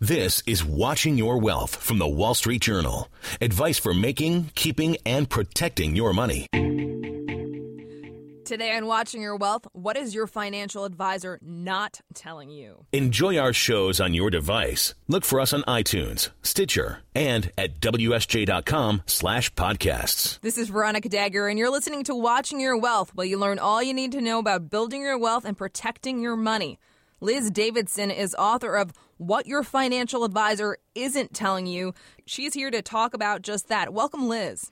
This is Watching Your Wealth from the Wall Street Journal. Advice for making, keeping, and protecting your money. Today on Watching Your Wealth, what is your financial advisor not telling you? Enjoy our shows on your device. Look for us on iTunes, Stitcher, and at WSJ.com slash podcasts. This is Veronica Dagher, and you're listening to Watching Your Wealth, where you learn all you need to know about building your wealth and protecting your money. Liz Davidson is author of What Your Financial Advisor Isn't Telling You. She's here to talk about just that. Welcome, Liz.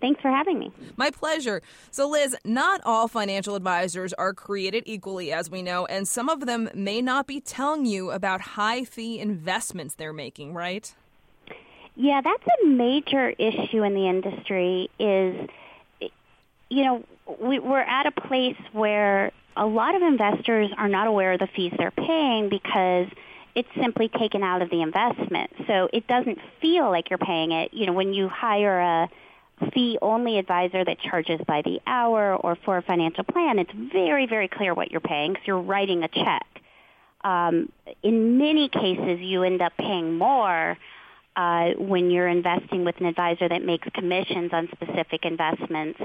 Thanks for having me. My pleasure. So, Liz, not all financial advisors are created equally, as we know, and some of them may not be telling you about high fee investments they're making, right? Yeah, that's a major issue in the industry. Is you know we, we're at a place where a lot of investors are not aware of the fees they're paying because it's simply taken out of the investment. So it doesn't feel like you're paying it. You know, when you hire a fee only advisor that charges by the hour or for a financial plan, it's very, very clear what you're paying because you're writing a check. Um, in many cases, you end up paying more uh, when you're investing with an advisor that makes commissions on specific investments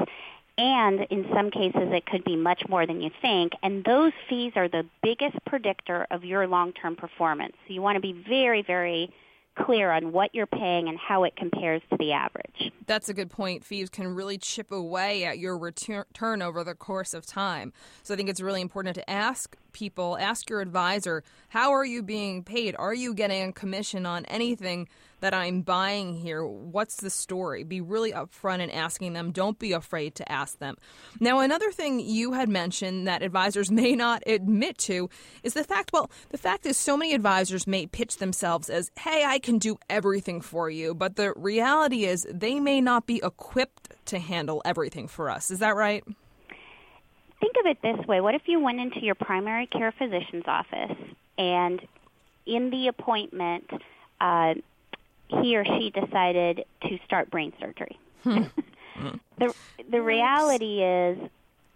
and in some cases it could be much more than you think. And those fees are the biggest predictor of your long-term performance. So you want to be very, very clear on what you're paying and how it compares to the average. That's a good point. Fees can really chip away at your return over the course of time. So I think it's really important to ask people, ask your advisor, how are you being paid? Are you getting a commission on anything that I'm buying here? What's the story? Be really upfront in asking them. Don't be afraid to ask them. Now, another thing you had mentioned that advisors may not admit to is the fact, well, the fact is so many advisors may pitch themselves as, hey, I can do everything for you. But the reality is they may not be equipped to handle everything for us. Is that right? Think of it this way. What if you went into your primary care physician's office and in the appointment, uh, he or she decided to start brain surgery. Hmm. the the reality is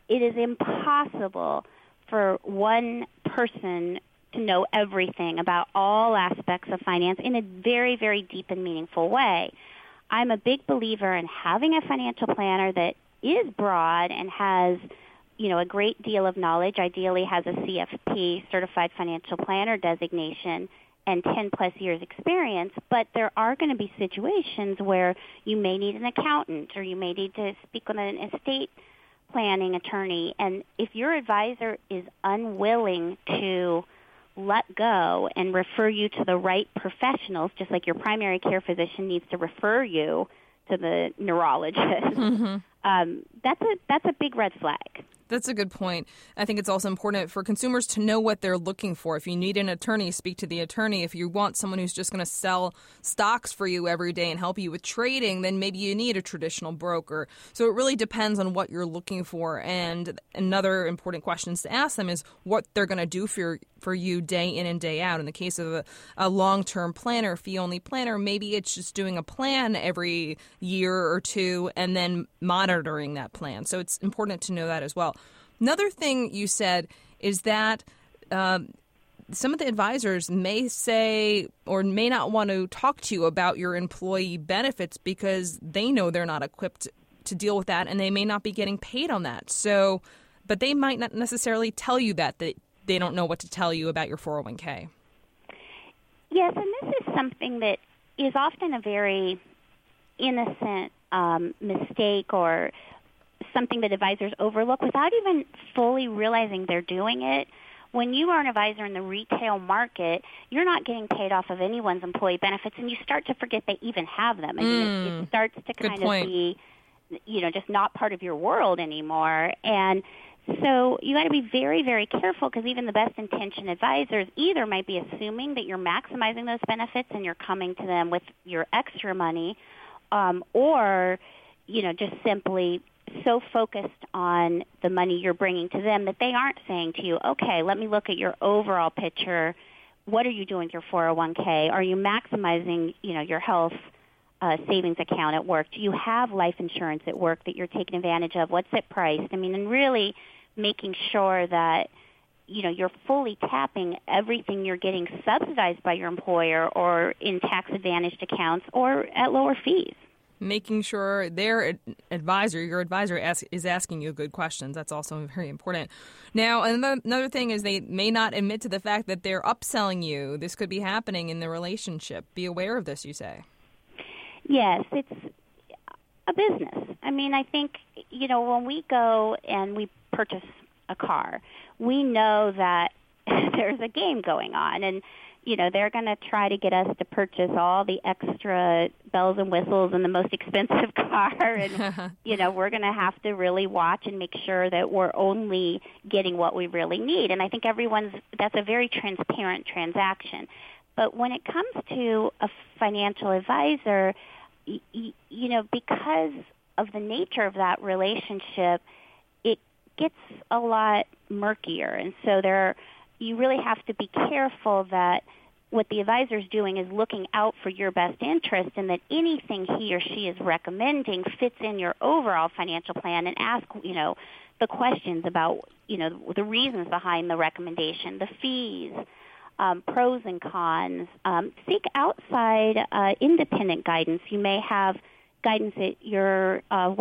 it is impossible for one person to know everything about all aspects of finance in a very very deep and meaningful way. I'm a big believer in having a financial planner that is broad and has you know a great deal of knowledge ideally has a CFP certified financial planner designation and 10 plus years experience, but there are going to be situations where you may need an accountant or you may need to speak with an estate planning attorney. And if your advisor is unwilling to let go and refer you to the right professionals, just like your primary care physician needs to refer you to the neurologist, mm-hmm. Um, that's a that's a big red flag. That's a good point. I think it's also important for consumers to know what they're looking for. If you need an attorney, speak to the attorney. If you want someone who's just going to sell stocks for you every day and help you with trading, then maybe you need a traditional broker. So it really depends on what you're looking for. And another important question to ask them is what they're going to do for for you day in and day out. In the case of a, a long term planner, fee only planner, maybe it's just doing a plan every year or two and then monitoring that plan. So it's important to know that as well. Another thing you said is that. Um, some of the advisors may say or may not want to talk to you about your employee benefits because they know they're not equipped to deal with that and they may not be getting paid on that. So, but they might not necessarily tell you that that they don't know what to tell you about your 401k. Yes, and this is something that is often a very innocent um, mistake or something that advisors overlook without even fully realizing they're doing it. When you are an advisor in the retail market, you're not getting paid off of anyone's employee benefits, and you start to forget they even have them. I mean, mm, it, it mm. starts to kind of be, you know, just not part of your world anymore. And so you got to be very, very careful because even the best intentioned advisors either might be assuming that you're maximizing those benefits and you're coming to them with your extra money, um, or you know just simply so focused on the money you're bringing to them that they aren't saying to you, okay, let me look at your overall picture. What are you doing with your 401k? Are you maximizing, you know, your health uh, savings account at work? Do you have life insurance at work that you're taking advantage of? What's it priced? I mean, and really making sure that you know you're fully tapping everything you're getting subsidized by your employer or in tax advantaged accounts or at lower fees making sure their advisor, your advisor, ask, is asking you good questions. That's also very important. Now, another thing is they may not admit to the fact that they're upselling you. This could be happening in the relationship. Be aware of this, you say. Yes, it's a business. I mean, I think, you know, when we go and we purchase a car, we know that there's a game going on. And you know they're going to try to get us to purchase all the extra bells and whistles and the most expensive car and you know we're going to have to really watch and make sure that we're only getting what we really need and i think everyone's that's a very transparent transaction but when it comes to a financial advisor y- y- you know because of the nature of that relationship gets a lot murkier and so there you really have to be careful that what the advisor is doing is looking out for your best interest and that anything he or she is recommending fits in your overall financial plan and ask, you know, the questions about, you know, the reasons behind the recommendation, the fees, um, pros and cons. Um, seek outside uh, independent guidance. You may have guidance at your uh,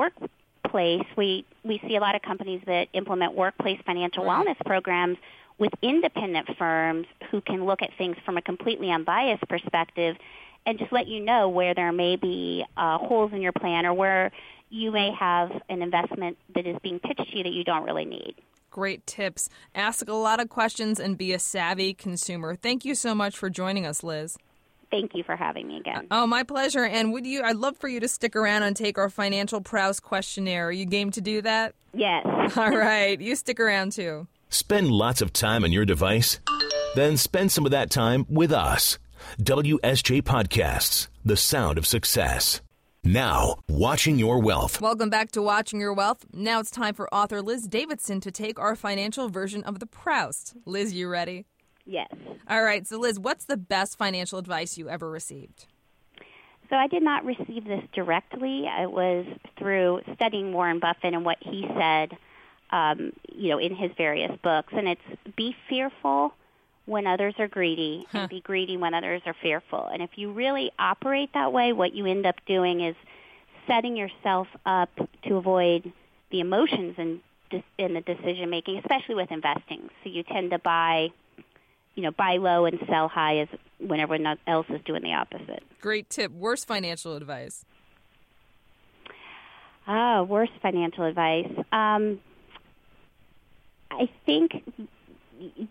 workplace. We we see a lot of companies that implement workplace financial right. wellness programs with independent firms who can look at things from a completely unbiased perspective and just let you know where there may be uh, holes in your plan or where you may have an investment that is being pitched to you that you don't really need. Great tips. Ask a lot of questions and be a savvy consumer. Thank you so much for joining us, Liz. Thank you for having me again. Oh, my pleasure. And would you? I'd love for you to stick around and take our financial prowess questionnaire. Are you game to do that? Yes. All right. You stick around too. Spend lots of time on your device? Then spend some of that time with us. WSJ Podcasts, the sound of success. Now, Watching Your Wealth. Welcome back to Watching Your Wealth. Now it's time for author Liz Davidson to take our financial version of the Proust. Liz, you ready? Yes. All right. So, Liz, what's the best financial advice you ever received? So, I did not receive this directly. It was through studying Warren Buffett and what he said um, you know, in his various books. And it's be fearful when others are greedy huh. and be greedy when others are fearful. And if you really operate that way, what you end up doing is setting yourself up to avoid the emotions in, in the decision making, especially with investing. So you tend to buy, you know, buy low and sell high is when everyone else is doing the opposite. Great tip. Worst financial advice. Ah, worst financial advice. Um, I think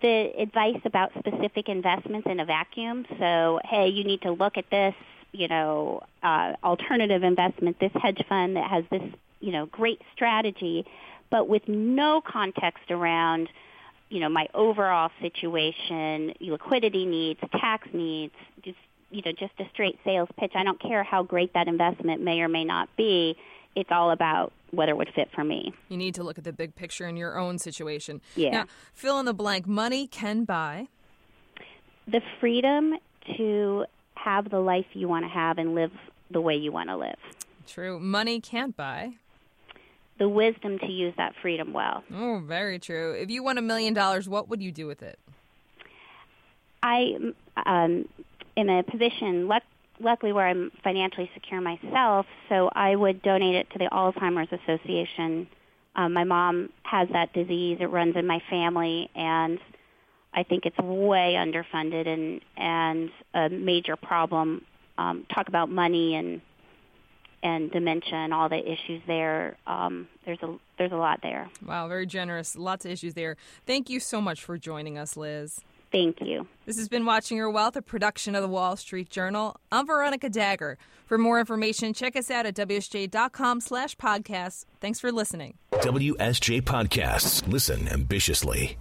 the advice about specific investments in a vacuum. So, hey, you need to look at this, you know, uh, alternative investment, this hedge fund that has this, you know, great strategy, but with no context around, you know, my overall situation, liquidity needs, tax needs, just, you know, just a straight sales pitch. I don't care how great that investment may or may not be. It's all about whether it would fit for me. You need to look at the big picture in your own situation. Yeah. Now, fill in the blank. Money can buy the freedom to have the life you want to have and live the way you want to live. True. Money can't buy the wisdom to use that freedom well. Oh, very true. If you won a million dollars, what would you do with it? I um, in a position luckily where I'm financially secure myself, so I would donate it to the Alzheimer's Association. Um, my mom has that disease; it runs in my family, and I think it's way underfunded and and a major problem. Um, talk about money and and dementia and all the issues there. Um, there's a there's a lot there. Wow, very generous. Lots of issues there. Thank you so much for joining us, Liz. Thank you. This has been Watching Your Wealth, a production of the Wall Street Journal. I'm Veronica Dagher. For more information, check us out at WSJ.com slash podcasts. Thanks for listening. WSJ Podcasts. Listen ambitiously.